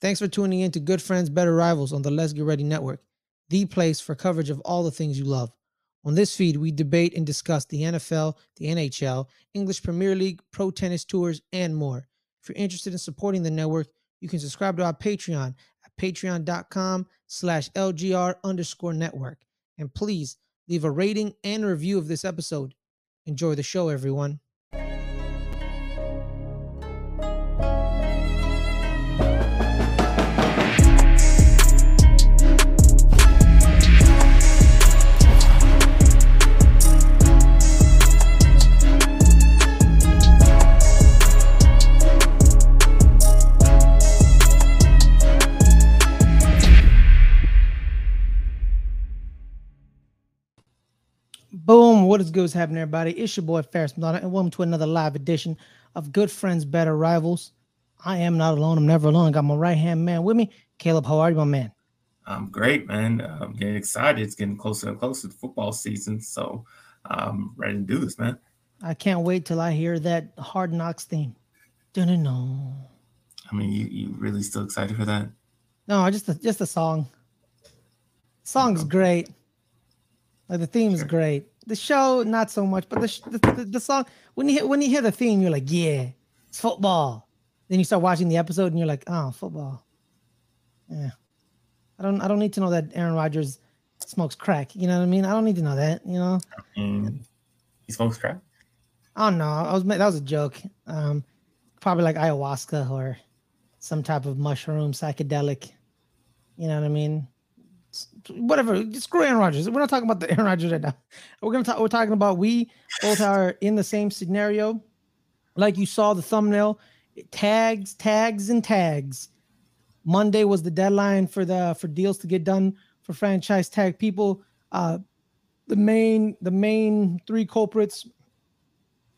Thanks for tuning in to Good Friends, Better Rivals on the Let's Get Ready Network, the place for coverage of all the things you love. On this feed, we debate and discuss the NFL, the NHL, English Premier League, pro tennis tours, and more. If you're interested in supporting the network, you can subscribe to our Patreon at patreon.com slash LGR underscore network. And please leave a rating and review of this episode. Enjoy the show, everyone. What is good? What's happening, everybody? It's your boy Fares Muthana, and welcome to another live edition of Good Friends, Better Rivals. I am not alone. I'm never alone. I got my right hand man with me. Caleb, how are you, my man? I'm great, man. Uh, I'm getting excited. It's getting closer and closer to football season. So I'm ready to do this, man. I can't wait till I hear that hard knocks theme. Dun-dun-dun. I mean, you, you really still excited for that? No, just the just the song. Song's great. Like the theme is Sure. great. The show, not so much, but the, the, the the song. When you hear, when you hear the theme, you're like, yeah, it's football. Then you start watching the episode, and you're like, oh, football. Yeah, I don't I don't need to know that Aaron Rodgers smokes crack. You know what I mean? I don't need to know that. You know, And he smokes crack. Don't know. I was that was a joke. Um, probably like ayahuasca or some type of mushroom psychedelic. You know what I mean? Whatever. Screw Aaron Rodgers. We're not talking about the Aaron Rodgers right now. We're gonna talk. We're talking about we both are in the same scenario. Like you saw the thumbnail, tags, tags, and tags. Monday was the deadline for the for deals to get done for franchise tag people. Uh, the main the main three culprits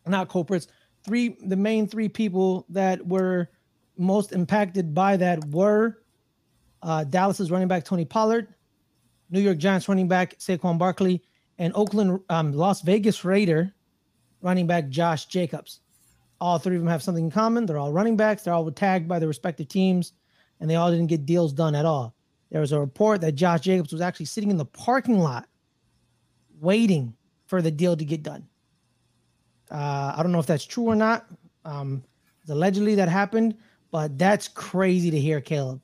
not culprits three the main three people that were most impacted by that were uh, Dallas's running back Tony Pollard, New York Giants running back Saquon Barkley, and Oakland um, Las Vegas Raider running back Josh Jacobs. All three of them have something in common. They're all running backs. They're all tagged by their respective teams, and they all didn't get deals done at all. There was a report that Josh Jacobs was actually sitting in the parking lot waiting for the deal to get done. Uh, I don't know if that's true or not. Um, allegedly that happened, but that's crazy to hear, Caleb.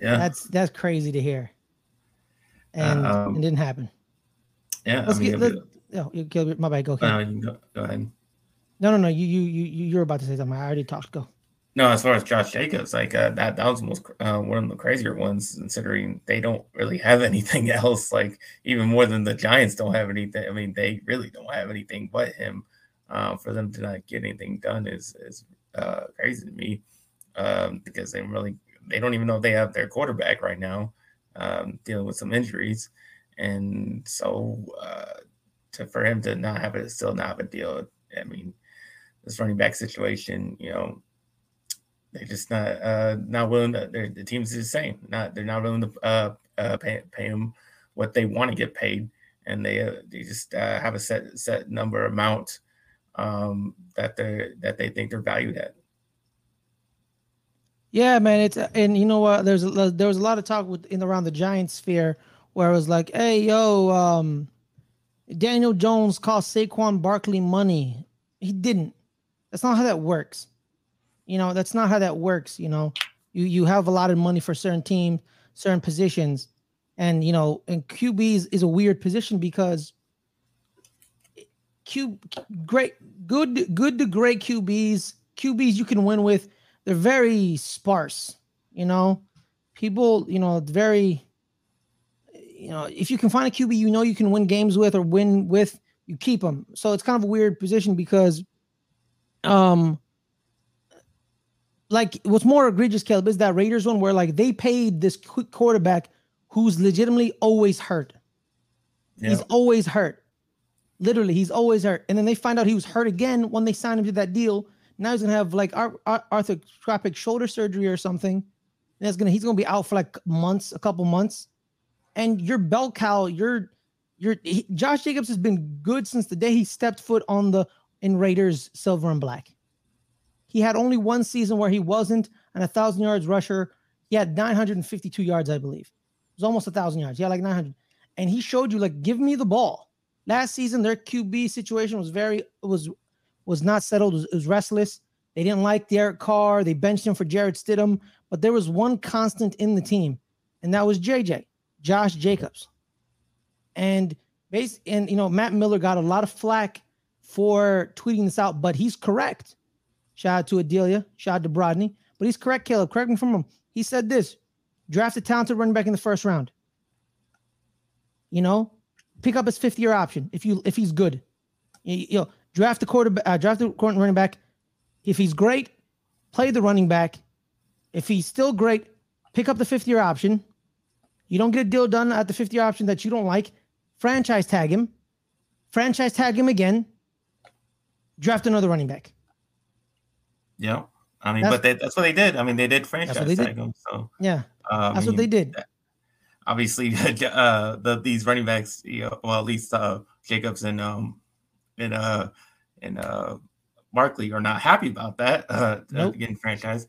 Yeah. That's that's crazy to hear, and Um, it didn't happen. yeah. Let's I mean, get. it'll Let, be- oh, Caleb, my bad. Go. uh, Caleb. you can go, go ahead. No, no, no. You, you, you, you- you're about to say something. I already talked. Go. No, as far as Josh Jacobs, like uh, that, that was most uh, one of the crazier ones, considering they don't really have anything else. Like even more than the Giants don't have anything. I mean, they really don't have anything but him. Uh, for them to not get anything done is is uh, crazy to me um, because they really they don't even know if they have their quarterback right now, um, dealing with some injuries, and so uh, to for him to not have it still not have a deal. I mean, this running back situation, you know, they're just not uh not willing to the team's the same. Not they're not willing to uh, uh pay, pay them what they want to get paid. And they uh, they just uh, have a set set number amount um that they that they think they're valued at Yeah, man. It's and you know what? There's a, there was a lot of talk with in around the Giants sphere where it was like, hey, yo, um, Daniel Jones cost Saquon Barkley money. He didn't. That's not how that works. You know, that's not how that works. You know, you you have a lot of money for certain teams, certain positions, and you know, and QBs is a weird position because Q great good good to great QBs QBs you can win with they're very sparse you know? People you know very you know if you can find a QB you know you can win games with or win with you keep them so it's kind of a weird position because um like what's more egregious Caleb is that Raiders one where like they paid this qu- quarterback who's legitimately always hurt. He's always hurt. Literally, he's always hurt. And then they find out he was hurt again when they signed him to that deal. Now he's gonna have like ar- ar- arthroscopic shoulder surgery or something. And it's gonna he's gonna be out for like months, a couple months. And your bell cow, your your Josh Jacobs has been good since the day he stepped foot on the in Raiders silver and black. He had only one season where he wasn't an a thousand yards rusher. He had 952 yards, I believe. It was almost a thousand yards. Yeah, like 900, and he showed you like, give me the ball. Last season, their QB situation was very was was not settled. Was, was restless. They didn't like Derek Carr. They benched him for Jarrett Stidham, but there was one constant in the team, and that was JJ, Josh Jacobs. And base and you know, Matt Miller got a lot of flack for tweeting this out, but he's correct. Shout out to Adelia, shout out to Brodney, but he's correct, Caleb. Correct me from him. He said this: draft a talented running back in the first round. You know, pick up his fifth year option if you if he's good. You, you know, draft the quarterback, uh, draft the running back. If he's great, play the running back. If he's still great, pick up the fifth year option. You don't get a deal done at the fifth year option that you don't like. Franchise tag him. Franchise tag him again. Draft another running back. Yeah. I mean, that's, but they, that's what they did. I mean, they did franchise they tag did. him. So yeah, uh, that's I mean, what they did. Obviously, uh, the these running backs, you know, well, at least uh, Jacobs and um and uh and uh Barkley are not happy about that. Uh, nope. getting franchise.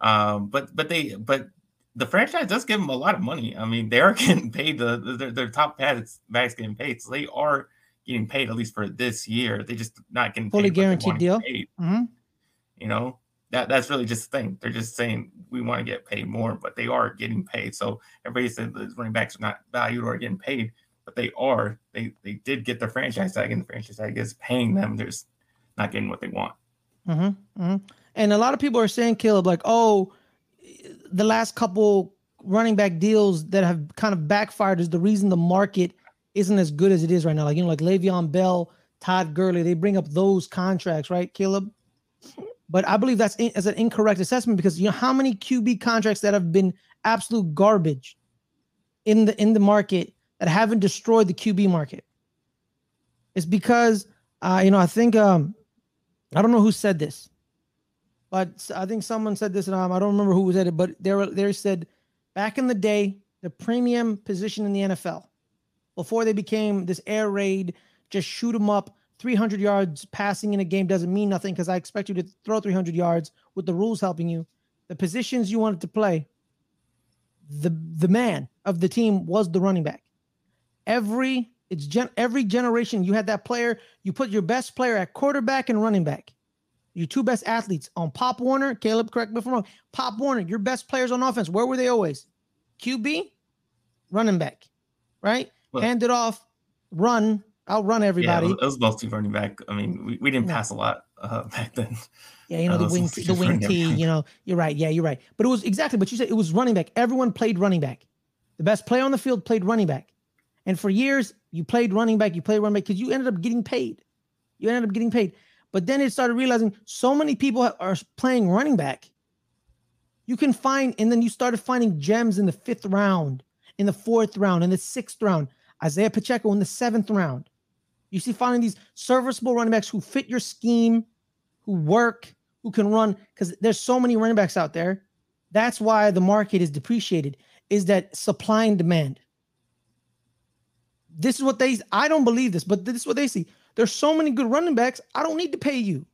Um, but but they but the franchise does give them a lot of money. I mean, they are getting paid. The, the their, their top pads backs getting paid, so they are getting paid at least for this year. They just not getting fully guaranteed deal. Mm-hmm. You know, that that's really just the thing. They're just saying we want to get paid more, but they are getting paid. So everybody said the running backs are not valued or getting paid, but they are. They they did get the franchise tag, and the franchise tag is paying them. They're just not getting what they want. Mm-hmm, mm-hmm. And a lot of people are saying, Caleb, like, oh, the last couple running back deals that have kind of backfired is the reason the market isn't as good as it is right now. Like you know, like Le'Veon Bell, Todd Gurley, they bring up those contracts, right, Caleb? But I believe that's as an incorrect assessment because you know how many QB contracts that have been absolute garbage in the in the market that haven't destroyed the QB market. It's because uh, you know I think um, I don't know who said this, but I think someone said this, and um, I don't remember who said it, but they said back in the day the premium position in the NFL before they became this air raid, just shoot them up 300 yards passing in a game doesn't mean nothing because I expect you to throw 300 yards with the rules helping you. The positions you wanted to play, the the man of the team was the running back. Every it's gen, every generation you had that player. You put your best player at quarterback and running back. Your two best athletes on Pop Warner, Caleb, correct me if I'm wrong. Pop Warner, your best players on offense. Where were they always? QB, running back, right? Well, Hand it off, run, I'll run everybody. Yeah, it was mostly running back. I mean, we, we didn't pass a lot uh, back then. Yeah, you know, uh, the wing the wing T, you know, you're right. Yeah, you're right. But it was exactly, but you said it was running back. Everyone played running back. The best player on the field played running back. And for years, you played running back, you played running back because you ended up getting paid. You ended up getting paid. But then it started realizing so many people are playing running back. You can find, and then you started finding gems in the fifth round, in the fourth round, in the sixth round. Isaiah Pacheco in the seventh round. You see, finding these serviceable running backs who fit your scheme, who work, who can run, because there's so many running backs out there. That's why the market is depreciated, is that supply and demand. This is what they I don't believe this, but this is what they see. There's so many good running backs. I don't need to pay you.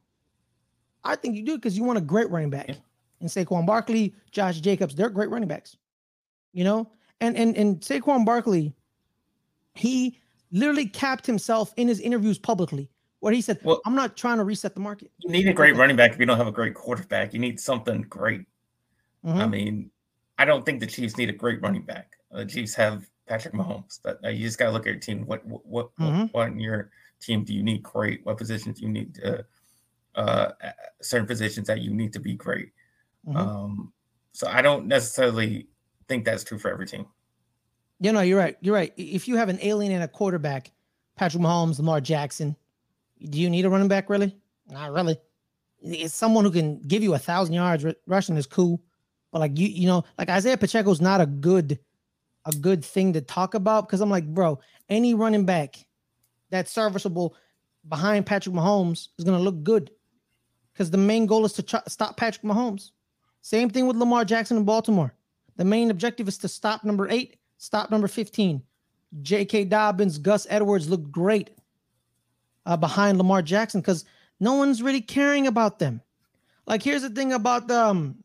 I think you do because you want a great running back. And Saquon Barkley, Josh Jacobs, they're great running backs. You know? And and and Saquon Barkley, he literally capped himself in his interviews publicly where he said, well, I'm not trying to reset the market. You need a great running back if you don't have a great quarterback. You need something great. Mm-hmm. I mean, I don't think the Chiefs need a great running back. The Chiefs have Patrick Mahomes, but uh, you just got to look at your team. What what what, mm-hmm. what in your team do you need great? What positions do you need to, uh, certain positions that you need to be great? Mm-hmm. Um, so I don't necessarily think that's true for every team. You know, you're right. You're right. If you have an alien and a quarterback, Patrick Mahomes, Lamar Jackson, do you need a running back really? Not really. It's someone who can give you a thousand yards rushing is cool, but like you, you know, like Isaiah Pacheco is not a good, a good thing to talk about because I'm like, bro, any running back that's serviceable behind Patrick Mahomes is gonna look good because the main goal is to ch- stop Patrick Mahomes. Same thing with Lamar Jackson in Baltimore. The main objective is to stop number eight Stop number 15. J.K. Dobbins, Gus Edwards look great uh, behind Lamar Jackson because no one's really caring about them. Like, here's the thing about the, um,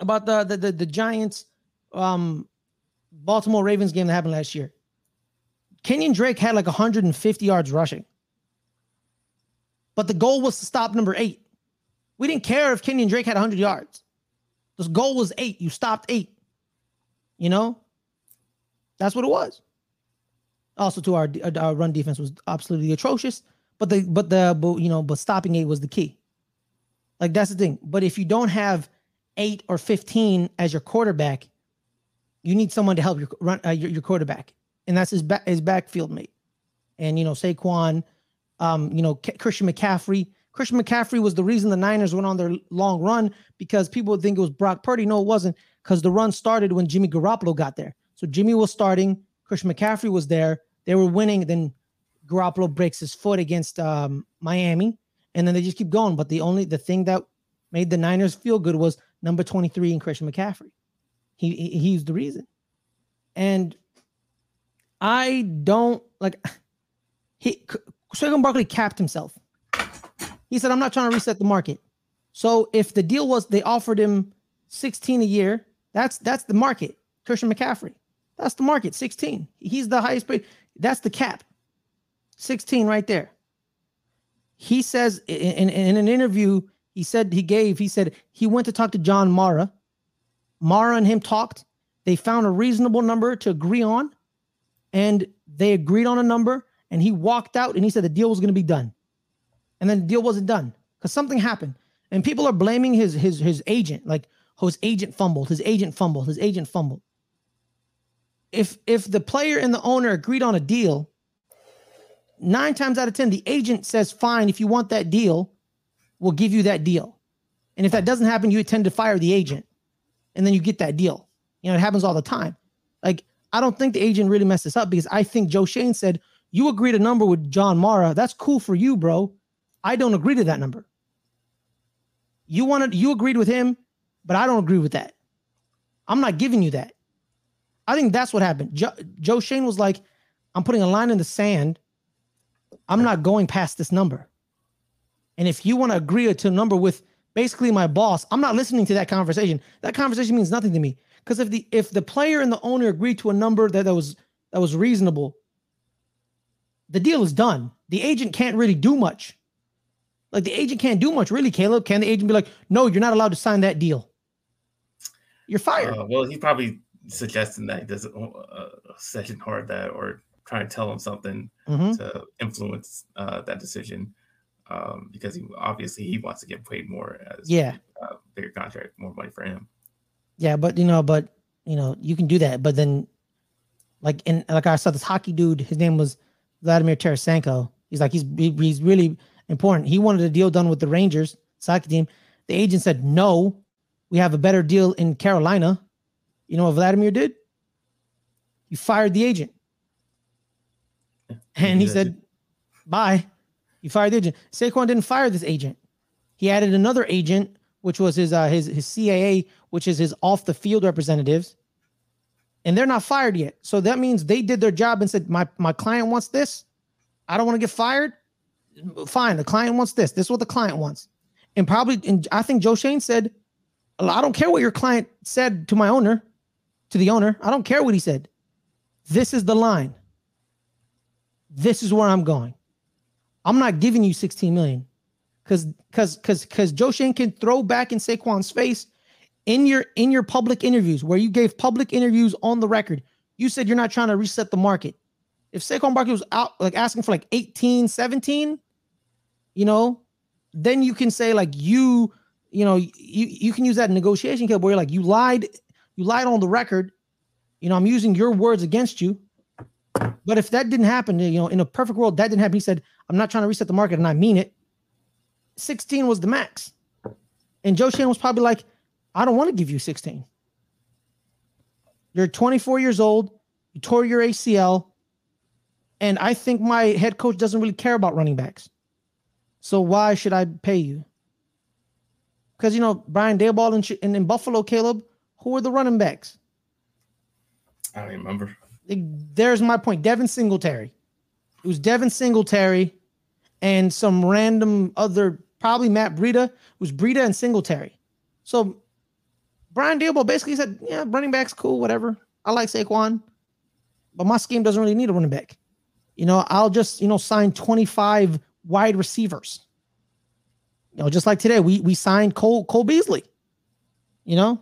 about the the the, the Giants, um, Baltimore Ravens game that happened last year. Kenyon Drake had like 150 yards rushing, but the goal was to stop number eight. We didn't care if Kenyon Drake had 100 yards. The goal was eight. You stopped eight. You know, that's what it was. Also, to our, uh, our run defense was absolutely atrocious. But the but the but, you know but stopping eight was the key. Like that's the thing. But if you don't have eight or fifteen as your quarterback, you need someone to help your run uh, your, your quarterback, and that's his back his backfield mate. And you know Saquon, um, you know K- Christian McCaffrey. Christian McCaffrey was the reason the Niners went on their long run because people would think it was Brock Purdy. No, it wasn't because the run started when Jimmy Garoppolo got there. So Jimmy was starting, Christian McCaffrey was there. They were winning. Then Garoppolo breaks his foot against um, Miami, and then they just keep going. But the only the thing that made the Niners feel good was number 23 in Christian McCaffrey. He, he he's the reason. And I don't like he Saquon Barkley capped himself. He said, I'm not trying to reset the market. So if the deal was they offered him 16 a year, that's that's the market. Christian McCaffrey. That's the market, 16. He's the highest paid. That's the cap. 16 right there. He says in, in, in an interview, he said he gave, he said he went to talk to John Mara. Mara and him talked. They found a reasonable number to agree on, and they agreed on a number. And he walked out and he said the deal was going to be done. And then the deal wasn't done because something happened. And people are blaming his his his agent, like his agent fumbled, his agent fumbled, his agent fumbled. If if the player and the owner agreed on a deal, nine times out of 10, the agent says, fine, if you want that deal, we'll give you that deal. And if that doesn't happen, you tend to fire the agent and then you get that deal. You know, it happens all the time. Like, I don't think the agent really messed this up because I think Joe Schoen said, you agreed a number with John Mara. That's cool for you, bro. I don't agree to that number. You wanted, you agreed with him, but I don't agree with that. I'm not giving you that. I think that's what happened. Jo- Joe Schoen was like, I'm putting a line in the sand I'm not going past this number. And if you want to agree to a number with basically my boss, I'm not listening to that conversation. That conversation means nothing to me. Because if the if the player and the owner agreed to a number that, that was that was reasonable, the deal is done. The agent can't really do much. Like the agent can't do much, really, Caleb. Can the agent be like, no, you're not allowed to sign that deal? You're fired. Uh, well, he's probably suggesting that he doesn't uh, session hard that or trying to tell him something mm-hmm. to influence uh, that decision um, because he obviously he wants to get paid more as yeah uh, bigger contract, more money for him. Yeah, but you know, but you know, you can do that, but then like in like I saw this hockey dude, his name was Vladimir Tarasenko. He's like he's he's really important. He wanted a deal done with the Rangers soccer team. The agent said no. We have a better deal in Carolina. You know what Vladimir did? He fired the agent. And he said, bye. You fired the agent. Saquon didn't fire this agent. He added another agent, which was his uh, his his CAA, which is his off the field representatives. And they're not fired yet. So that means they did their job and said, My my client wants this. I don't want to get fired. Fine. The client wants this. This is what the client wants. And probably, and I think Joe Schoen said, I don't care what your client said to my owner, to the owner. I don't care what he said. This is the line. This is where I'm going. I'm not giving you 16 million because because because because Joe Schoen can throw back in Saquon's face in your in your public interviews where you gave public interviews on the record. You said you're not trying to reset the market. If Saquon Barkley was out like asking for like 18, 17, you know, then you can say like you, you know, you you can use that negotiation where you're like you lied, you lied on the record. You know, I'm using your words against you. But if that didn't happen, you know, in a perfect world, that didn't happen. He said, I'm not trying to reset the market, and I mean it. 16 was the max. And Joe Schoen was probably like, I don't want to give you 16. You're 24 years old, you tore your ACL, and I think my head coach doesn't really care about running backs. So why should I pay you? Because you know Brian Daboll in, in, in Buffalo, Caleb, who were the running backs? I don't remember there's my point. Devin Singletary. It was Devin Singletary and some random other, probably Matt Breida. It was Breida and Singletary. So Brian Daboll basically said, "Yeah, running back's cool, whatever. I like Saquon, but my scheme doesn't really need a running back. You know, I'll just you know sign 25 wide receivers. You know, just like today, we we signed Cole Cole Beasley. You know,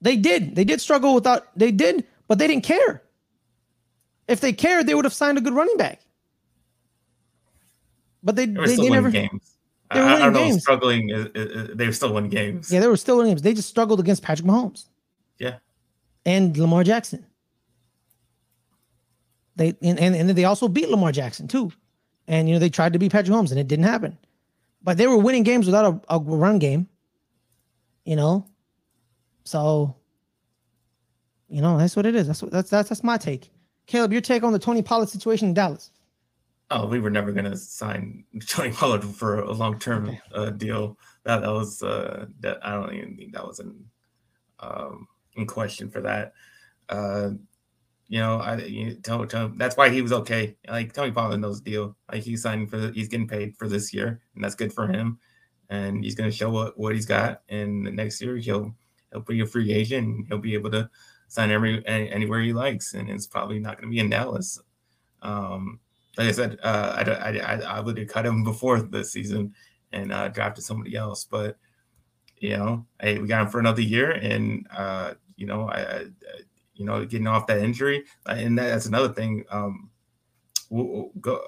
they did they did struggle without they did, but they didn't care. If they cared, they would have signed a good running back. But they they, they never games. They were I, I don't games. know. Struggling, is, is, they were still winning games. Yeah, they were still winning games. They just struggled against Patrick Mahomes. Yeah, and Lamar Jackson. They and, and, and they also beat Lamar Jackson too. And you know, they tried to beat Patrick Mahomes and it didn't happen. But they were winning games without a, a run game. You know? So you know, that's what it is. That's what that's that's that's my take. Caleb, your take on the Tony Pollard situation in Dallas. Oh, we were never gonna sign Tony Pollard for a long term okay. uh, deal. That that was uh, that I don't even think that was in um, in question for that. Uh, you know, I you tell, tell, that's why he was okay. Like Tony Pollard knows the deal. Like he's signing for the, he's getting paid for this year, and that's good for him. And he's going to show what, what he's got. And the next year he'll he'll be a free agent. and He'll be able to sign every anywhere he likes, and it's probably not going to be in Dallas. Um, like I said, uh, I, I, I, I would have cut him before the season and uh, drafted somebody else, but you know, hey, we got him for another year, and uh, you know, I, I you know, getting off that injury. Uh, and that's another thing. Um, we'll go,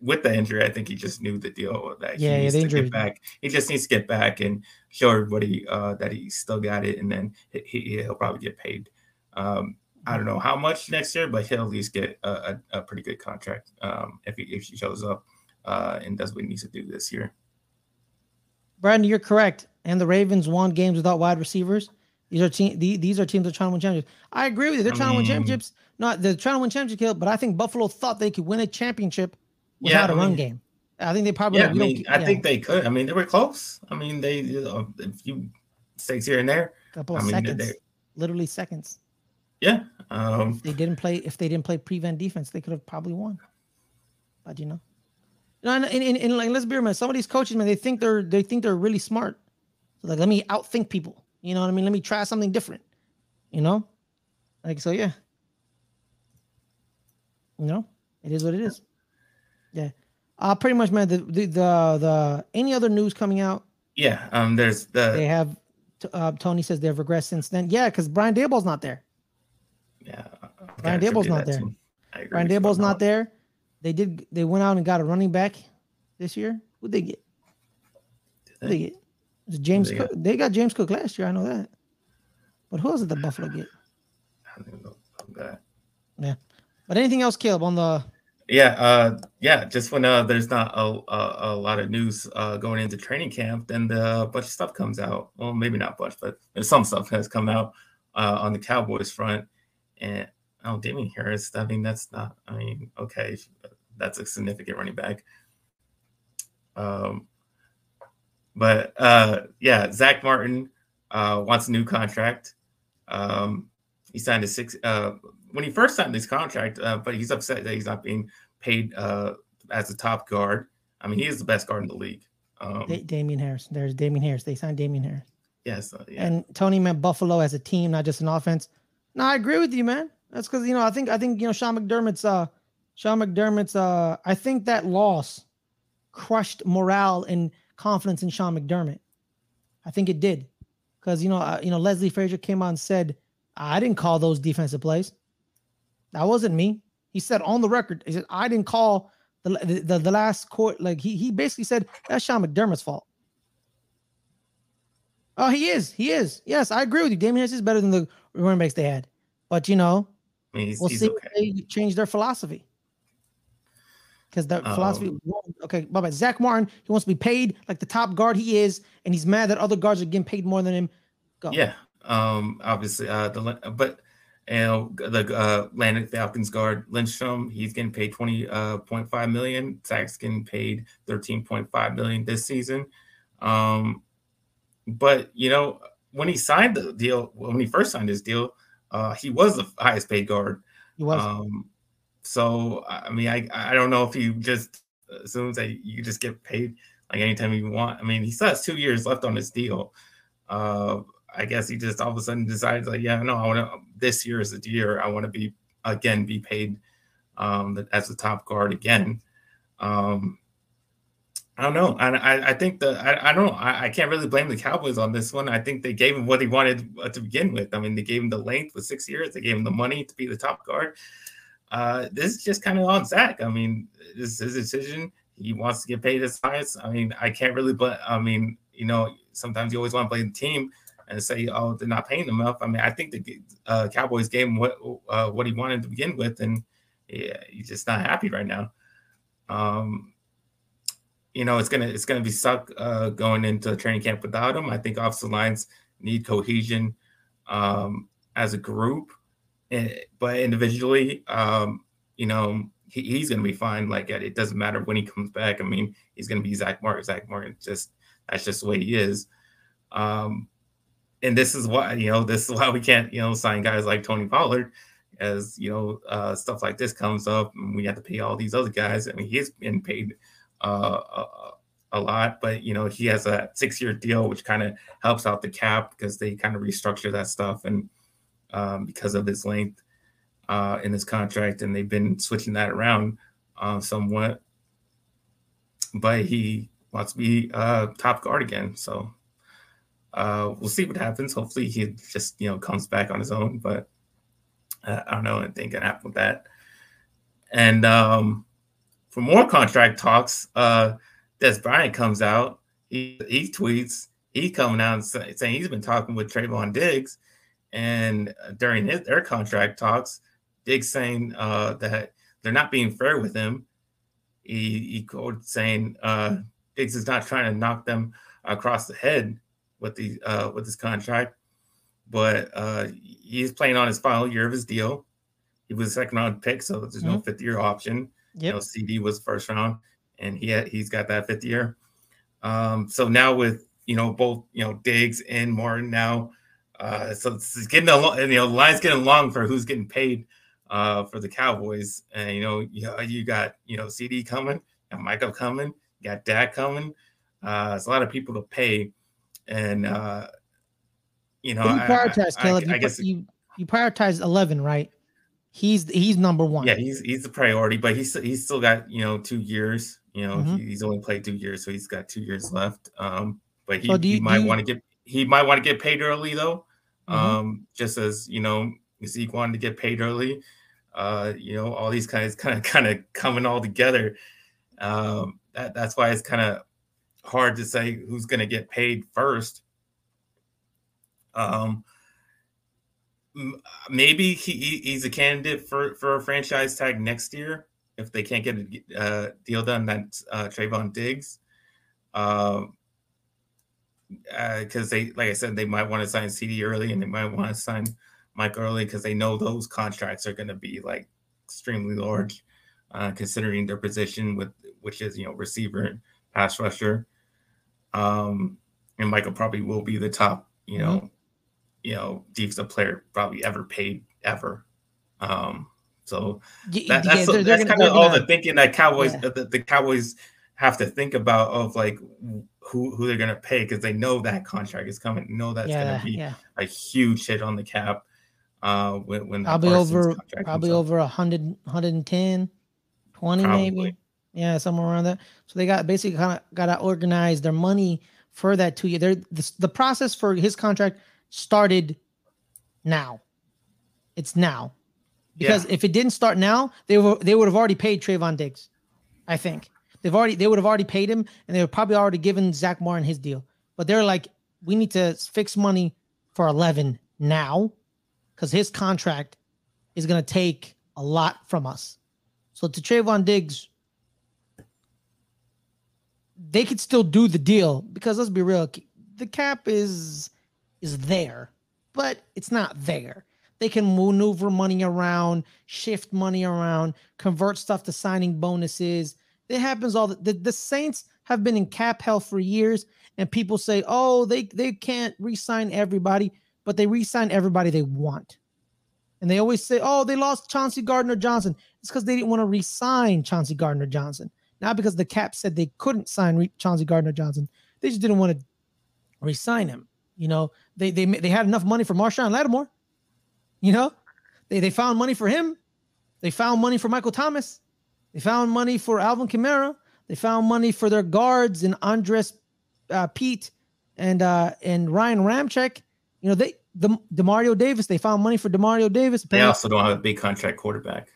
with the injury, I think he just knew the deal that yeah, he needs to injury. get back. He just needs to get back and show everybody uh, that he still got it, and then he, will probably get paid. Um, I don't know how much next year, but he'll at least get a, a, a pretty good contract um, if he if he shows up uh, and does what he needs to do this year. Brandon, you're correct. And the Ravens won games without wide receivers. These are team. These are teams that are trying to win championships. I agree with you. They're I trying mean, to win championships. Not they're trying to win championship, but I think Buffalo thought they could win a championship without yeah, a run mean, game. I think they probably. Yeah, I mean, I think they could. I mean, they were close. I mean, they you know, a few stakes here and there. A couple I mean, seconds, literally seconds. Yeah. Um, if they didn't play. If they didn't play prevent defense, they could have probably won. But you know, no, and, and, and, and like let's be real, man. Some of these coaches, man, they think they're they think they're really smart. So like, let me outthink people. You know what I mean? Let me try something different. You know? Like so yeah. You know? It is what it is. Yeah. Uh pretty much man the the the, the any other news coming out? Yeah, um there's the They have uh, Tony says they've regressed since then. Yeah, because Brian Daboll's not there. Yeah. Brian Daboll's not there. Brian Daboll's not there. They did they went out and got a running back this year. Who'd they get? Who'd they get? James they Cook. Got, they got James Cook last year. I know that. But who else did the Buffalo get? I don't know that. Yeah. But anything else, Caleb, on the yeah, uh, yeah. Just when uh, there's not a, a, a lot of news uh, going into training camp, then the a bunch of stuff comes out. Well, maybe not bunch, but some stuff has come out uh, on the Cowboys front. And oh, Damien Harris. I mean, that's not. I mean, okay, that's a significant running back. Um, but uh, yeah, Zach Martin uh, wants a new contract. Um, he signed a six uh, when he first signed this contract, uh, but he's upset that he's not being paid uh, as a top guard. I mean, he is the best guard in the league. Um, Damien Harris. There's Damien Harris. They signed Damien Harris. Yes. Uh, yeah. And Tony meant Buffalo as a team, not just an offense. No, I agree with you, man. That's because you know I think I think you know Sean McDermott's uh Sean McDermott's uh I think that loss crushed morale and confidence in Sean McDermott. I think it did, because you know, uh, you know, Leslie Frazier came on and said, "I didn't call those defensive plays. That wasn't me." He said on the record, he said, "I didn't call the the, the last court." Like he he basically said that's Sean McDermott's fault. Oh, he is. He is. Yes, I agree with you. Damien Harris is better than the running backs they had, but you know, I mean, he's, we'll he's see okay. if they change their philosophy because the um, philosophy. Okay, but Zach Martin, he wants to be paid like the top guard he is, and he's mad that other guards are getting paid more than him. Go. Yeah, um, obviously, uh, the but know the uh, Atlanta Falcons guard Lindstrom, he's getting paid twenty point five million. uh, point five million. Getting paid thirteen point five million this season. Um, but you know when he signed the deal, when he first signed his deal, uh, he was the highest paid guard. He was. Um, so I mean, I I don't know if you just assumes that you just get paid like anytime you want. I mean, he still has two years left on his deal. Uh, I guess he just all of a sudden decides like, yeah, no, I want to. This year is the year I want to be again be paid um, as the top guard again. Um, I don't know. I I, think the I, I don't I, I can't really blame the Cowboys on this one. I think they gave him what he wanted uh, to begin with. I mean, they gave him the length with six years. They gave him the money to be the top guard. Uh, this is just kind of on Zach. I mean, this is his decision. He wants to get paid his highest. I mean, I can't really, but I mean, you know, sometimes you always want to play the team and say, oh, they're not paying him enough. I mean, I think the uh, Cowboys gave him what uh, what he wanted to begin with, and yeah, he's just not happy right now. Um, you know, it's gonna it's gonna be suck uh, going into training camp without him. I think offensive lines need cohesion um, as a group, and, eh, but individually, um, you know, he, he's gonna be fine. Like it doesn't matter when he comes back. I mean, he's gonna be Zach Martin. Zach Martin, just that's just the way he is. Um, and this is why you know this is why we can't you know sign guys like Tony Pollard as you know uh, stuff like this comes up and we have to pay all these other guys. I mean, he's been paid uh, a, a, lot, but you know he has a six-year deal, which kind of helps out the cap because they kind of restructure that stuff and um, because of his length uh, in his contract, and they've been switching that around uh, somewhat. But he wants to be uh, top guard again, so uh, we'll see what happens. Hopefully, he just you know comes back on his own, but uh, I don't know anything can happen with that. And um, for more contract talks, uh, Dez Bryant comes out. He, he tweets. He's coming out and say, saying he's been talking with Trevon Diggs, and uh, during his, their contract talks, Diggs saying uh, that they're not being fair with him. He, he quoted saying uh, Diggs is not trying to knock them across the head with the uh, with his contract, but uh, he's playing on his final year of his deal. He was a second round pick, so there's mm-hmm. no fifth year option. Yep. You know, CeeDee was first round, and he had, he's got that fifth year. Um, so now with you know both you know Diggs and Martin now, uh, so it's getting a long, you know, line's getting long for who's getting paid uh, for the Cowboys, and you know you, you got you know CeeDee coming, got Michael coming, you got Dak coming. Uh, there's a lot of people to pay, and uh, you know, you prioritize, I, Caleb. I, I, you, guess you you prioritize eleven, right? he's he's number one. Yeah, he's he's the priority, but he's he's still got you know two years. You know, mm-hmm. he's only played two years, so he's got two years left. Um, but he, so you, he might want to get he might want to get paid early though. Mm-hmm. Um, just as you know, Zeke wanted to get paid early. Uh, you know, all these guys kind of kind of coming all together. Um, that that's why it's kind of hard to say who's going to get paid first. Um, maybe he he's a candidate for for a franchise tag next year if they can't get a uh, deal done. That's uh, Trevon Diggs, because uh, uh, they like I said they might want to sign CeeDee early and they might want to sign Mike early because they know those contracts are going to be like extremely large, uh, considering their position with which is you know receiver and pass rusher. Um, and Michael probably will be the top you know. Mm-hmm you know defensive player probably ever paid ever. Um, so that, that's, they're, that's kind of all gonna, the thinking that Cowboys yeah. the, the, Cowboys have to think about of like who who they're gonna pay because they know that contract is coming. Know that's yeah, gonna be a huge hit on the cap. Uh, when, when probably over probably over 100 110 20 probably. maybe yeah somewhere around that so they got basically kind of got to organize their money for that two year they're the, the process for his contract started now. It's now. Because yeah. if it didn't start now, they were they would have already paid Trevon Diggs. I think. They've already they would have already paid him and they were probably already given Zach Martin his deal. But they're like, we need to fix money for 11 now because his contract is going to take a lot from us. So to Trevon Diggs, they could still do the deal because let's be real, the cap is is there, but it's not there. They can maneuver money around, shift money around, convert stuff to signing bonuses. It happens all the, the, the Saints have been in cap hell for years, and people say, "Oh, they they can't re-sign everybody," but they re-sign everybody they want. And they always say, "Oh, they lost Chauncey Gardner Johnson." It's because they didn't want to re-sign Chauncey Gardner Johnson not because the cap said they couldn't sign Chauncey Gardner Johnson. They just didn't want to re-sign him. You know, they they they had enough money for Marshon Lattimore. You know, they they found money for him. They found money for Michael Thomas. They found money for Alvin Kamara. They found money for their guards and Andrus uh, Peat and uh, and Ryan Ramczyk. You know, they the Demario Davis. They found money for Demario Davis. They also don't have a big contract quarterback.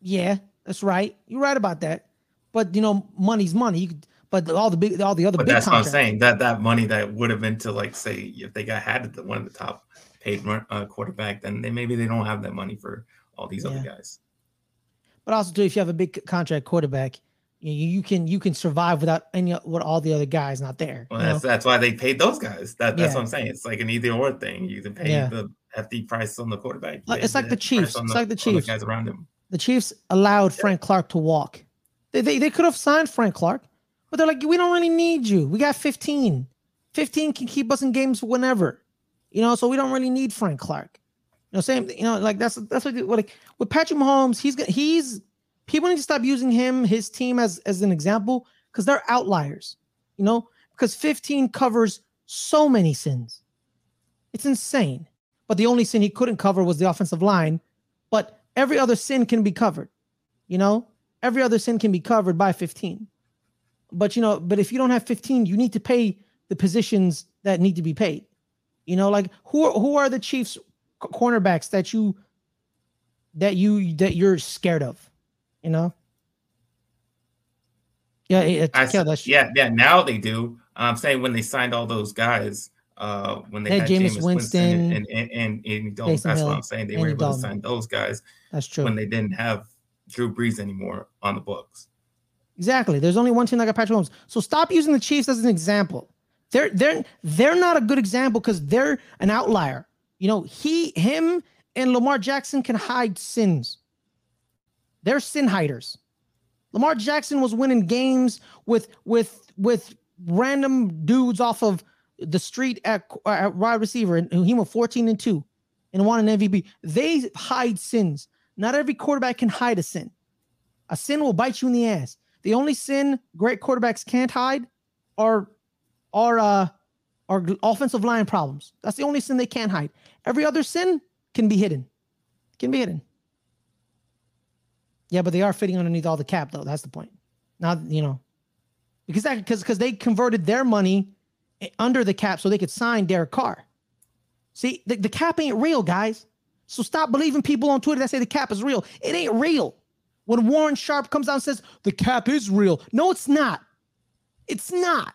Yeah, that's right. You're right about that. But you know, money's money. You could, but all the big, all the other. But big that's what I'm saying. That that money that would have been to like say if they got had the, one of the top paid uh, quarterback, then they maybe they don't have that money for all these yeah. other guys. But also too, if you have a big contract quarterback, you, you can you can survive without any what all the other guys not there. Well, that's know? that's why they paid those guys. That, that's yeah. what I'm saying. It's like an either or thing. You can pay yeah. the hefty price on the quarterback. It's like the Chiefs. It's the, like the Chiefs. The guys around him. The Chiefs allowed Frank Clark to walk. They, they, they could have signed Frank Clark, but they're like, we don't really need you. We got 15. 15 can keep us in games whenever. You know, so we don't really need Frank Clark. You know, same. You know, like that's that's what, what like with Patrick Mahomes. He's gonna he's people need to stop using him, his team as as an example because they're outliers. You know, because 15 covers so many sins. It's insane. But the only sin he couldn't cover was the offensive line. But every other sin can be covered. You know, every other sin can be covered by 15. But you know, but if you don't have 15, you need to pay the positions that need to be paid. You know, like who who are the Chiefs cornerbacks that you that you that you're scared of? You know. Yeah, it, I, yeah, yeah, yeah. Now they do. I'm saying when they signed all those guys, uh, when they, they had, Jameis Winston, Winston, and and and, and that's Hill, what I'm saying. They were able Dalton. to sign those guys. That's true. When they didn't have Drew Brees anymore on the books. Exactly. There's only one team that got Patrick Mahomes. So stop using the Chiefs as an example. They're they're they're not a good example because they're an outlier. You know, he, him, and Lamar Jackson can hide sins. They're sin hiders. Lamar Jackson was winning games with with with random dudes off of the street at, at wide receiver, and he went 14 and two, and won an MVP. They hide sins. Not every quarterback can hide a sin. A sin will bite you in the ass. The only sin great quarterbacks can't hide are are uh are offensive line problems. That's the only sin they can't hide. Every other sin can be hidden. Can be hidden. Yeah, but they are fitting underneath all the cap though. That's the point. Not you know because that because because they converted their money under the cap so they could sign Derek Carr. See, the, the cap ain't real, guys. So stop believing people on Twitter that say the cap is real. It ain't real. When Warren Sharp comes out and says the cap is real, no, it's not. It's not.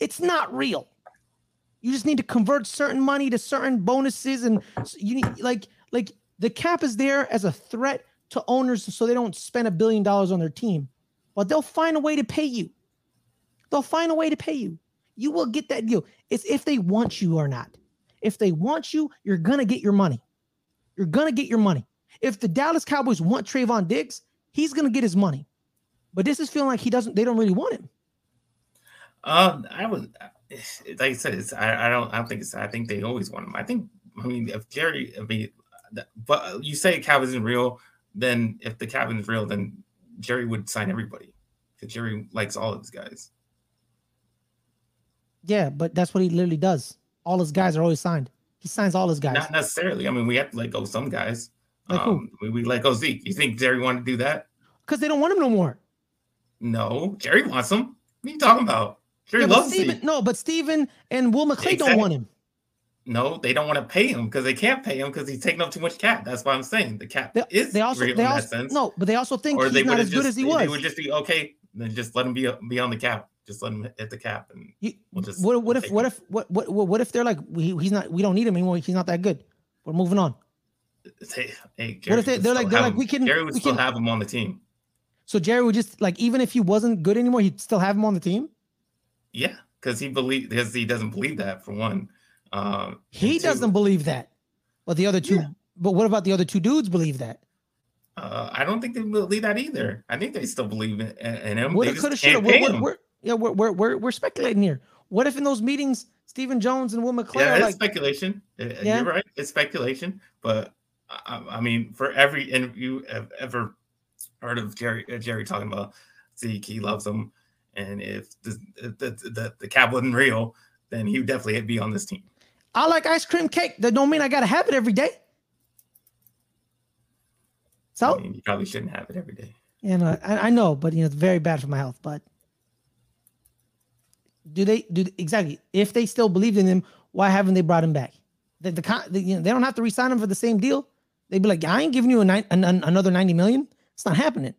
It's not real. You just need to convert certain money to certain bonuses, and you need like like the cap is there as a threat to owners so they don't spend a billion dollars on their team. But they'll find a way to pay you. They'll find a way to pay you. You will get that deal. It's if they want you or not. If they want you, you're gonna get your money. You're gonna get your money. If the Dallas Cowboys want Trevon Diggs, he's gonna get his money. But this is feeling like he doesn't. They don't really want him. Um, I would, like I said, it's, I, I don't, I don't think it's. I think they always want him. I think. I mean, if Jerry, I mean, but you say isn't real, then if the Cap is real, then Jerry would sign everybody because Jerry likes all of his guys. Yeah, but that's what he literally does. All his guys are always signed. He signs all his guys. Not necessarily. I mean, we have to let go some guys. Like um, we, we let go Zeke. You think Jerry wanted to do that? Because they don't want him no more. No, Jerry wants him. What are you talking about? Jerry yeah, loves Stephen, Zeke. No, but Stephen and Will McClay exactly. don't want him. No, they don't want to pay him because they can't pay him because he's taking up too much cap. That's why I'm saying the cap they, is they also they also no, but they also think or he's not as just, good as he was. They would just be okay. Then just let him be be on the cap. Just let him hit the cap, and we'll just. What, what if what if what, what what if they're like we, he's not we don't need him anymore. He's not that good. We're moving on. Hey, hey what if they, they're like they're like we can Jerry would we still can, have him on the team. So Jerry would just like even if he wasn't good anymore, he'd still have him on the team. Yeah, because he believe because he doesn't believe that for one. Um, he doesn't believe that, but the other two. Yeah. But what about the other two dudes believe that? Uh, I don't think they believe that either. I think they still believe in, in him. What could have should have. Yeah, we're, we're we're we're speculating here. What if in those meetings, Stephen Jones and Will McClay? Yeah, it's like, speculation. Uh, yeah? You're right. It's speculation, but I, I mean, for every interview have ever heard of Jerry uh, Jerry talking about Zeke. He loves him, and if the the the, the cap wasn't real, then he would definitely be on this team. I like ice cream cake. That don't mean I gotta have it every day. So I mean, you probably shouldn't have it every day. And uh, I, I know, but you know, it's very bad for my health. But do they do exactly? If they still believed in him, why haven't they brought him back? The, the, the you know, they don't have to resign him for the same deal. They'd be like, I ain't giving you a nine, an, another ninety million. It's not happening.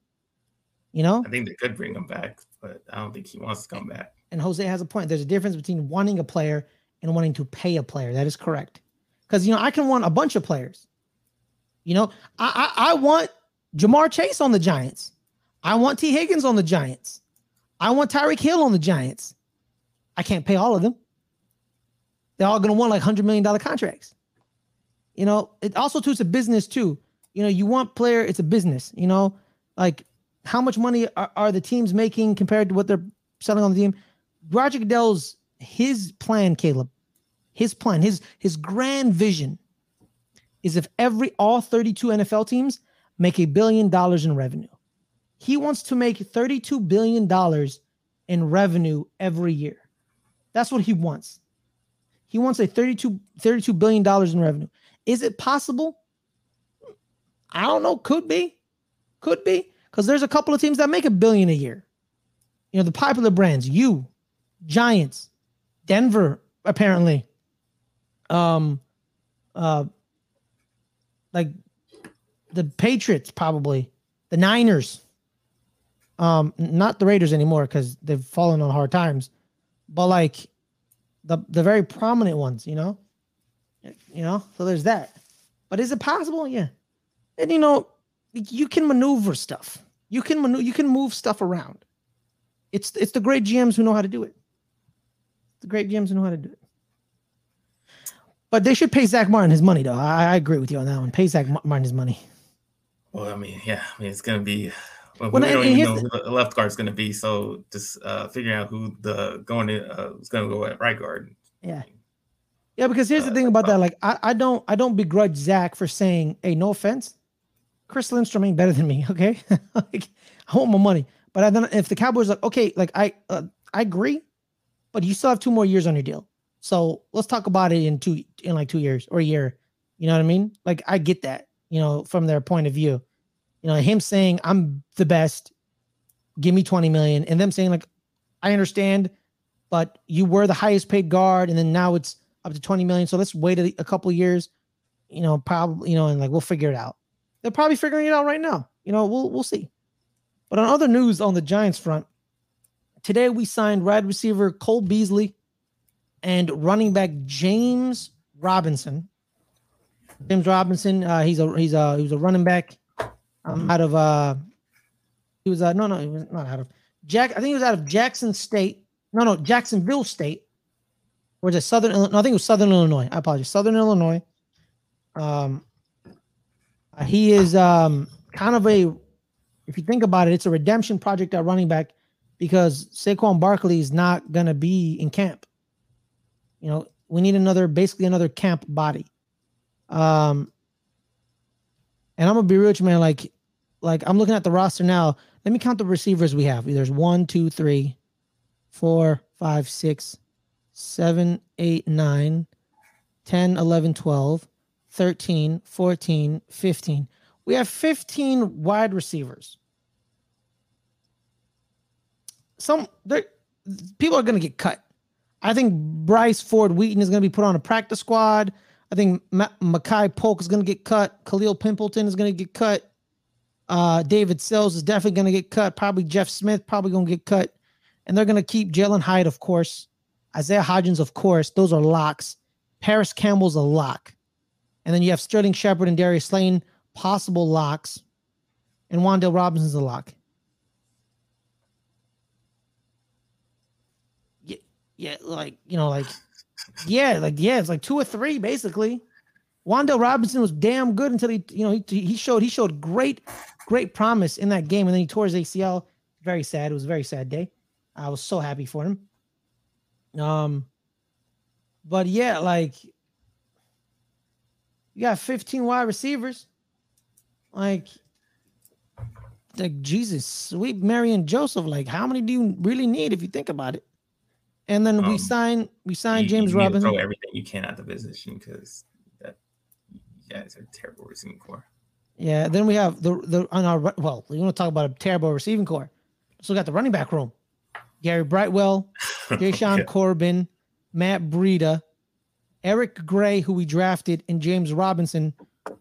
You know. I think they could bring him back, but I don't think he wants to come back. And Jose has a point. There's a difference between wanting a player and wanting to pay a player. That is correct. Because you know, I can want a bunch of players. You know, I, I, I want Ja'Marr Chase on the Giants. I want Tee Higgins on the Giants. I want Tyreek Hill on the Giants. I can't pay all of them. They're all going to want like $100 million contracts. You know, it also too, it's a business too. You know, you want player, it's a business, you know, like how much money are, are the teams making compared to what they're selling on the team? Roger Goodell's his plan, Caleb, his plan, his his grand vision is if every all 32 NFL teams make a billion dollars in revenue. He wants to make 32 billion dollars in revenue every year. That's what he wants. He wants a 32 32 billion dollars in revenue. Is it possible? I don't know, could be. Could be cuz there's a couple of teams that make a billion a year. You know, the popular brands, you, Giants, Denver apparently. Um uh like the Patriots probably, the Niners. Um, not the Raiders anymore because they've fallen on hard times, but like the the very prominent ones, you know, you know. So there's that. But is it possible? Yeah. And you know, you can maneuver stuff. You can maneuver. You can move stuff around. It's it's the great GMs who know how to do it. The great GMs who know how to do it. But they should pay Zack Martin his money, though. I, I agree with you on that one. Pay Zack Martin his money. Well, I mean, yeah, I mean, it's gonna be. Well, well we don't even know who the left guard is gonna be, so just uh, figuring out who the going to uh, is gonna go at right guard. Yeah, yeah. Because here's uh, the thing about that. Like, I, I don't I don't begrudge Zack for saying, "Hey, no offense, Chris Lindstrom ain't better than me." Okay, like, I want my money. But then if the Cowboys like, okay, like I uh, I agree, but you still have two more years on your deal. So let's talk about it in two in like two years or a year. You know what I mean? Like I get that, you know, from their point of view. You know, him saying I'm the best, give me 20 million, and them saying, like, I understand, but you were the highest paid guard, and then now it's up to 20 million. So let's wait a, a couple years, you know, probably, you know, and like we'll figure it out. They're probably figuring it out right now. You know, we'll we'll see. But on other news on the Giants front, today we signed wide receiver Cole Beasley and running back James Robinson. James Robinson, uh, he's a he's a he was a running back um, out of uh he was uh no no he was not out of Jack I think he was out of Jackson State no no Jacksonville State was it Southern no, I think it was Southern Illinois I apologize Southern Illinois um uh, he is um kind of a if you think about it it's a redemption project at running back because Saquon Barkley is not gonna be in camp you know, we need another, basically another camp body. Um, and I'm gonna be rich, man. Like, like I'm looking at the roster now. Let me count the receivers we have. There's one, two, three, four, five, six, seven, eight, nine, 10, 11, 12, 13, 14, 15. We have 15 wide receivers. Some there people are gonna get cut. I think Bryce Ford Wheaton is to be put on a practice squad. I think Ma- Makai Polk is going to get cut. Kalil Pimpleton is going to get cut. Uh, David Sills is definitely going to get cut. Probably Jeff Smith probably going to get cut. And they're going to keep Jalin Hyatt, of course. Isaiah Hodgins, of course. Those are locks. Parris Campbell's a lock. And then you have Sterling Shepard and Darius Slayton, possible locks. And Wan'Dale Robinson's a lock. Yeah, yeah, like you know, like yeah, like yeah, it's like two or three basically. Wan'Dale Robinson was damn good until he, you know, he, he showed he showed great, great promise in that game, and then he tore his ACL. Very sad. It was a very sad day. I was so happy for him. Um, but yeah, like you got 15 wide receivers. Like, like Jesus, sweet Mary and Joseph. Like, how many do you really need if you think about it? And then um, we sign we signed you, James you Robinson. Throw everything you can at the position because that you guys are terrible receiving core. Yeah. Then we have the the on our well, we want to talk about a terrible receiving core. So we got the running back room. Gary Brightwell, Jashaun Corbin, Matt Breida, Eric Gray, who we drafted, and James Robinson,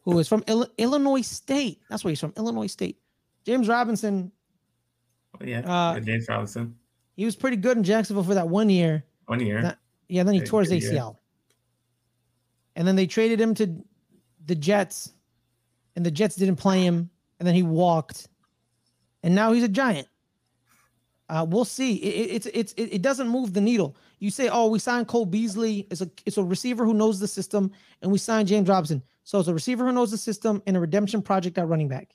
who is from Il- Illinois State. That's where he's from, Illinois State. James Robinson. Oh, yeah, uh, James Robinson. He was pretty good in Jacksonville for that one year. One year. That, yeah, then he tore his ACL. Year. And then they traded him to the Jets, and the Jets didn't play him, and then he walked, and now he's a giant. Uh, we'll see. It, it's it's it, it doesn't move the needle. You say, oh, we signed Cole Beasley. It's a it's a receiver who knows the system, and we signed James Robinson. So it's a receiver who knows the system and a redemption project at running back.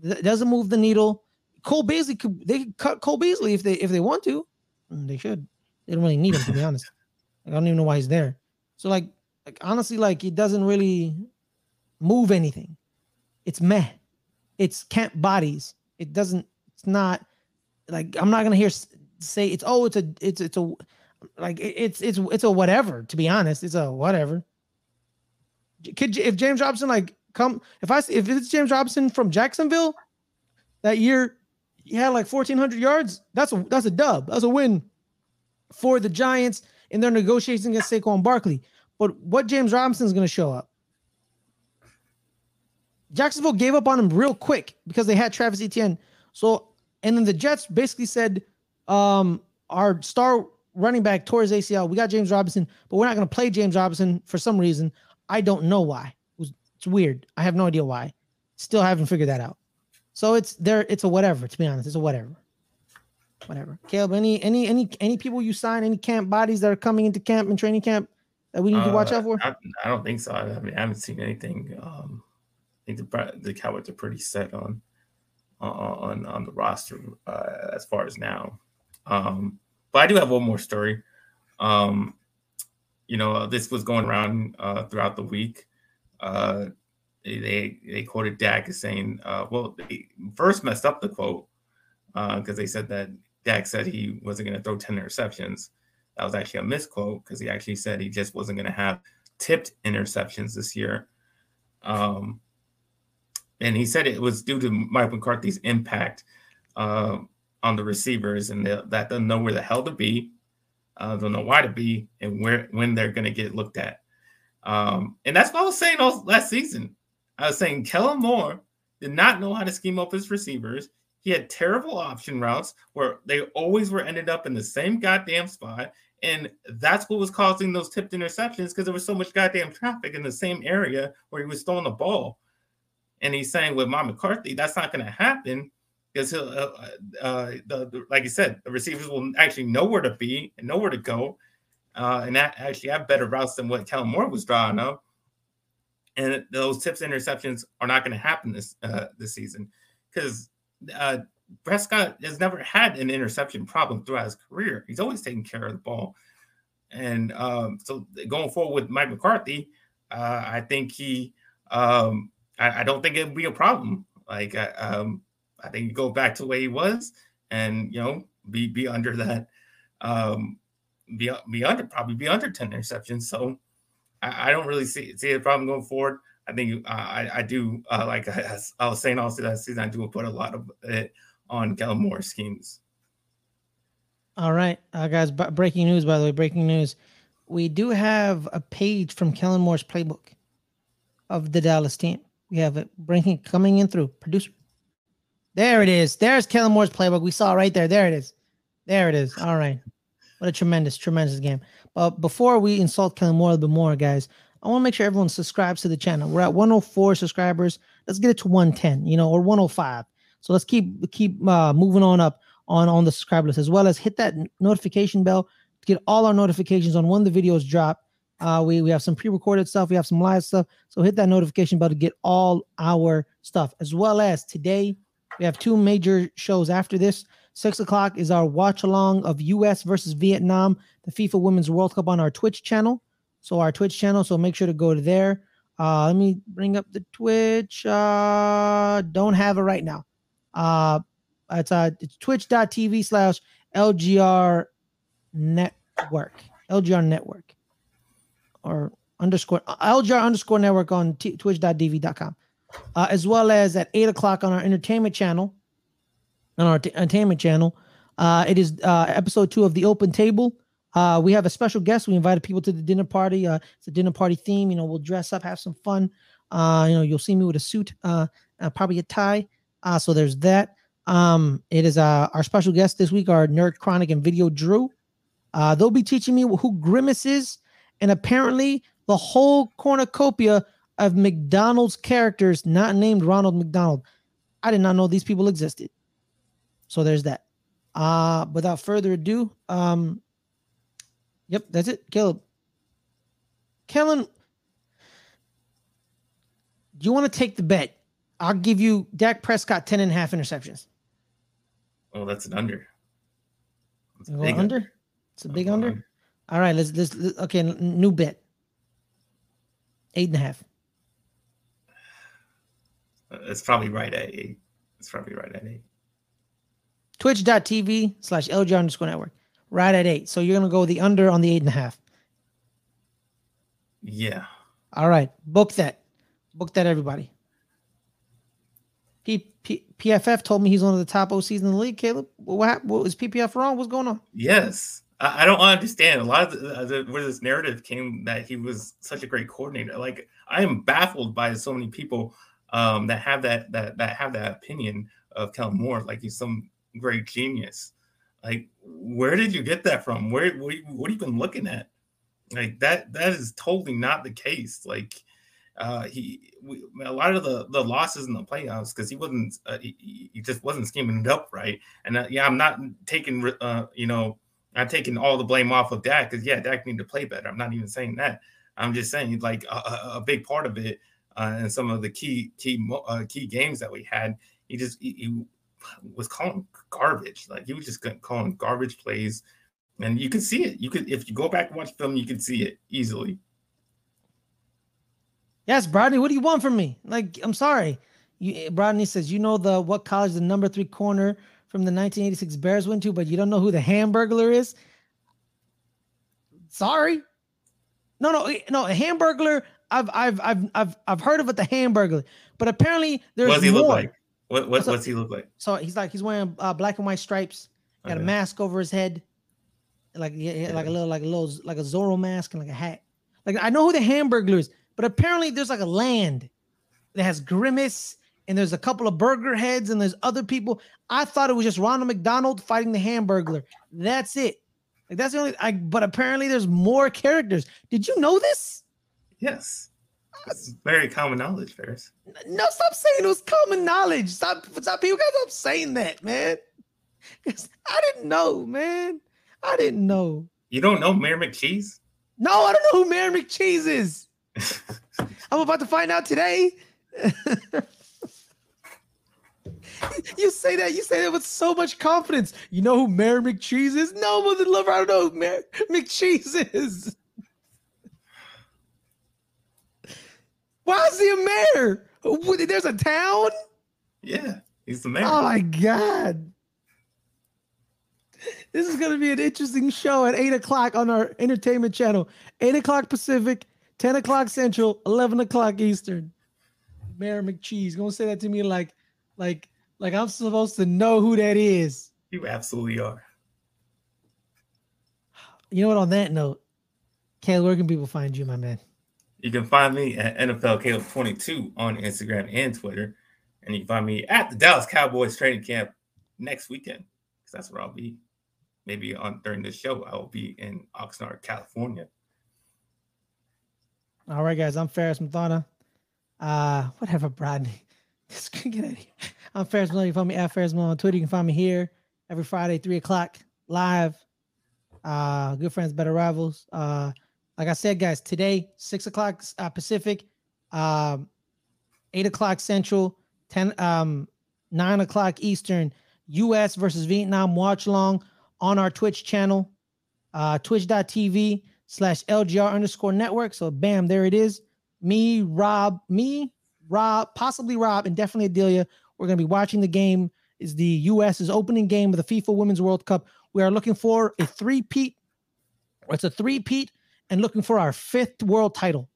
It doesn't move the needle. Cole Beasley could they could cut Cole Beasley if they if they want to. Mm, they should. They don't really need him to be honest. I don't even know why he's there. So like, like honestly, like it doesn't really move anything. It's meh. It's camp bodies. It doesn't. It's not like I'm not gonna hear say it's oh it's a it's it's a like it's it's it's a whatever. To be honest, it's a whatever. Could if James Robinson like come if I if it's James Robinson from Jacksonville that year he had like 1400 yards. That's a that's a dub. That's a win for the Giants in their negotiations against Saquon Barkley. But what James Robinson is going to show up? Jacksonville gave up on him real quick because they had Travis Etienne. So and then the Jets basically said, um, our star running back tore his ACL. We got James Robinson, but we're not going to play James Robinson for some reason. I don't know why. It was, it's weird. I have no idea why. Still haven't figured that out. So it's there. It's a whatever. To be honest, it's a whatever. Whatever. Caleb, any any any any people you sign, any camp bodies that are coming into camp and training camp that we need uh, to watch out for? I, I, don't think so. I mean, I haven't seen anything. Um, I think the the Cowboys are pretty set on on on the roster uh, as far as now. Um, but I do have one more story. Um, you know, this was going around uh, throughout the week. Uh, they they quoted Dak as saying, uh, well, they first messed up the quote because uh, they said that Dak said he wasn't going to throw 10 interceptions. That was actually a misquote because he actually said he just wasn't going to have tipped interceptions this year. Um, and he said it was due to Mike McCarthy's impact uh, on the receivers and that they'll know where the hell to be, uh, they'll know why to be, and where when they're going to get looked at. Um, and that's what I was saying all last season. I was saying Kellen Moore did not know how to scheme up his receivers. He had terrible option routes where they always were ended up in the same goddamn spot. And that's what was causing those tipped interceptions because there was so much goddamn traffic in the same area where he was throwing the ball. And he's saying with Mike McCarthy, that's not going to happen because he'll, uh, uh, the, the, like you said, the receivers will actually know where to be and know where to go, uh, and that actually have better routes than what Kellen Moore was drawing up. And those tips interceptions are not going to happen this uh, this season because uh, Prescott has never had an interception problem throughout his career. He's always taking care of the ball, and um, so going forward with Mike McCarthy, uh, I think he um, I, I don't think it'd be a problem. Like I, um, I think go back to way he was, and you know, be be under that, um, be be under probably be under ten interceptions. So I, I don't really see see a problem going forward. I think uh, I I do uh, like I, I, was saying also that season I do put a lot of it on Kellen Moore schemes. All right, uh, guys. B- breaking news, by the way. Breaking news. We do have a page from Kellen Moore's playbook of the Dallas team. We have it breaking coming in through producer. There it is. There's Kellen Moore's playbook. We saw right there. There it is. There it is. All right. What a tremendous, tremendous game. But before we insult Kellen Moore a little bit more, guys, I want to make sure everyone subscribes to the channel. We're at 104 subscribers. Let's get it to 110, you know, or 105. So let's keep keep uh, moving on up on on the subscriber list, as well as hit that notification bell to get all our notifications on when the videos drop uh, we, we have some pre-recorded stuff. We have some live stuff. So hit that notification bell to get all our stuff, as well as today we have two major shows after this. Six o'clock is our watch along of U.S. versus Vietnam, the FIFA Women's World Cup on our Twitch channel. So our Twitch channel. So make sure to go to there. Uh, let me bring up the Twitch. Uh, don't have it right now. Uh, it's uh, it's twitch.tv slash LGR network, LGR network, or underscore LGR underscore network on t- twitch.tv.com, uh, as well as at eight o'clock on our entertainment channel, on our t- entertainment channel. Uh, it is uh, episode two of the Open Table. Uh, we have a special guest. We invited people to the dinner party. Uh, it's a dinner party theme. You know, we'll dress up, have some fun. Uh, you know, you'll see me with a suit, uh, uh probably a tie. Uh, so there's that. Um, it is uh, our special guest this week, our nerd chronic and video Drew. Uh, they'll be teaching me who Grimace is, and apparently the whole cornucopia of McDonald's characters not named Ronald McDonald. I did not know these people existed. So there's that. Uh, without further ado, um, yep, that's it. Caleb. Kellen, do you want to take the bet? I'll give you Dak Prescott 10 and a half interceptions. Oh, that's an under. That's a big under? under? It's a big under? under. All right, let's, let's, let's okay, new bet. Eight and a half. It's probably right at eight. It's probably right at eight. Twitch.tv slash LG underscore network. Right at eight. So you're gonna go the under on the eight and a half. Yeah. All right. Book that. Book that, everybody. P- P- PFF told me he's one of the top OCs in the league. Caleb, what, what was PPF wrong? What's going on? Yes, I, I don't understand a lot of the, the, where this narrative came that he was such a great coordinator. Like I am baffled by so many people um, that have that that that have that opinion of Kellen Moore, like he's some great genius. Like, where did you get that from? Where what, have you been looking at? Like that that is totally not the case. Like uh, he we, a lot of the the losses in the playoffs because he wasn't uh, he, he, just wasn't scheming it up right. And uh, yeah, I'm not taking uh, you know I'm taking all the blame off of Dak because yeah, Dak needed to play better. I'm not even saying that. I'm just saying like a, a big part of it uh, and some of the key key uh, key games that we had, he just he, he was calling garbage. Like he was just calling garbage plays, and you could see it. You could if you go back and watch film, you can see it easily. Yes, Brodney, what do you want from me? Like, I'm sorry. You, Brodney says, you know the what college the number three corner from the 1986 Bears went to, but you don't know who the Hamburglar is. Sorry. No, no, eh, no. A Hamburglar. I've, I've, I've, I've, I've heard of it, the Hamburglar, but apparently there's what does he more. look like? What, what, what's he look like? So he's like he's wearing uh, black and white stripes, got okay. a mask over his head, like yeah, like a little, like a little, like a Zorro mask and like a hat. Like I know who the Hamburglar is. But apparently, there's like a land that has Grimace, and there's a couple of burger heads, and there's other people. I thought it was just Ronald McDonald fighting the Hamburglar. That's it. Like that's the only. I, but apparently, there's more characters. Did you know this? Yes. It's very common knowledge, Fares. No, stop saying it was common knowledge. Stop, stop. People guys stop saying that, man. I didn't know, man. I didn't know. You don't know Mayor McCheese? No, I don't know who Mayor McCheese is. I'm about to find out today. you say that, you say that with so much confidence. You know who Mayor McCheese is? No, mother lover, I don't know who Mayor McCheese is. Why is he a mayor? There's a town? Yeah, he's the mayor. Oh my god. This is going to be an interesting show at 8 o'clock on our entertainment channel. 8 o'clock Pacific, 10 o'clock Central, 11 o'clock Eastern. Mayor McCheese. Gonna say that to me like, like, like I'm supposed to know who that is. You absolutely are. You know what? On that note, Caleb, where can people find you, my man? You can find me at NFL Caleb 22 on Instagram and Twitter. And you can find me at the Dallas Cowboys training camp next weekend. Because that's where I'll be. Maybe on during this show, I will be in Oxnard, California. All right, guys. I'm Fares Muthana. Uh, whatever, Brodney. Just get out of here. I'm Fares Muthana. You can find me at Fares Muthana on Twitter. You can find me here every Friday, three o'clock live. Uh, good friends, better rivals. Uh, like I said, guys, today six o'clock uh, Pacific, um, eight o'clock Central, ten um nine o'clock Eastern. U.S. versus Vietnam watch long on our Twitch channel, uh, twitch.tv slash LGR underscore network. So bam, there it is. Me, Rob, me, Rob, possibly Rob, and definitely Adelia. We're gonna be watching the game is the U.S.'s opening game of the FIFA Women's World Cup. We are looking for a three-peat. It's a three-peat and looking for our fifth world title.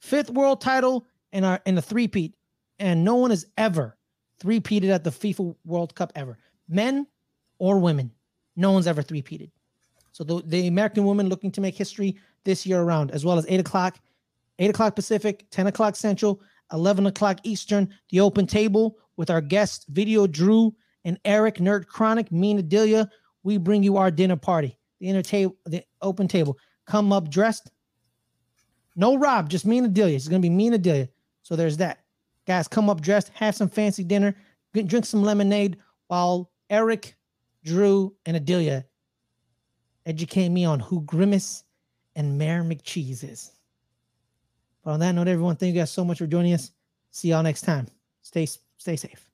Fifth world title and our in a three-peat. And no one has ever three-peated at the FIFA World Cup ever. Men or women. No one's ever three-peated. So the, the American women looking to make history this year around, as well as eight o'clock, eight o'clock Pacific, 10 o'clock Central, 11 o'clock Eastern, the open table with our guests, Video Drew and Eric Nerd Chronic, me and Adelia. We bring you our dinner party, the inner table, the open table. Come up dressed. No Rob, just me and Adelia. It's gonna be me and Adelia. So there's that. Guys, come up dressed, have some fancy dinner, drink some lemonade while Eric, Drew, and Adelia educate me on who Grimace and Mayor McCheese is. But on that note, everyone, thank you guys so much for joining us. See y'all next time. Stay stay safe.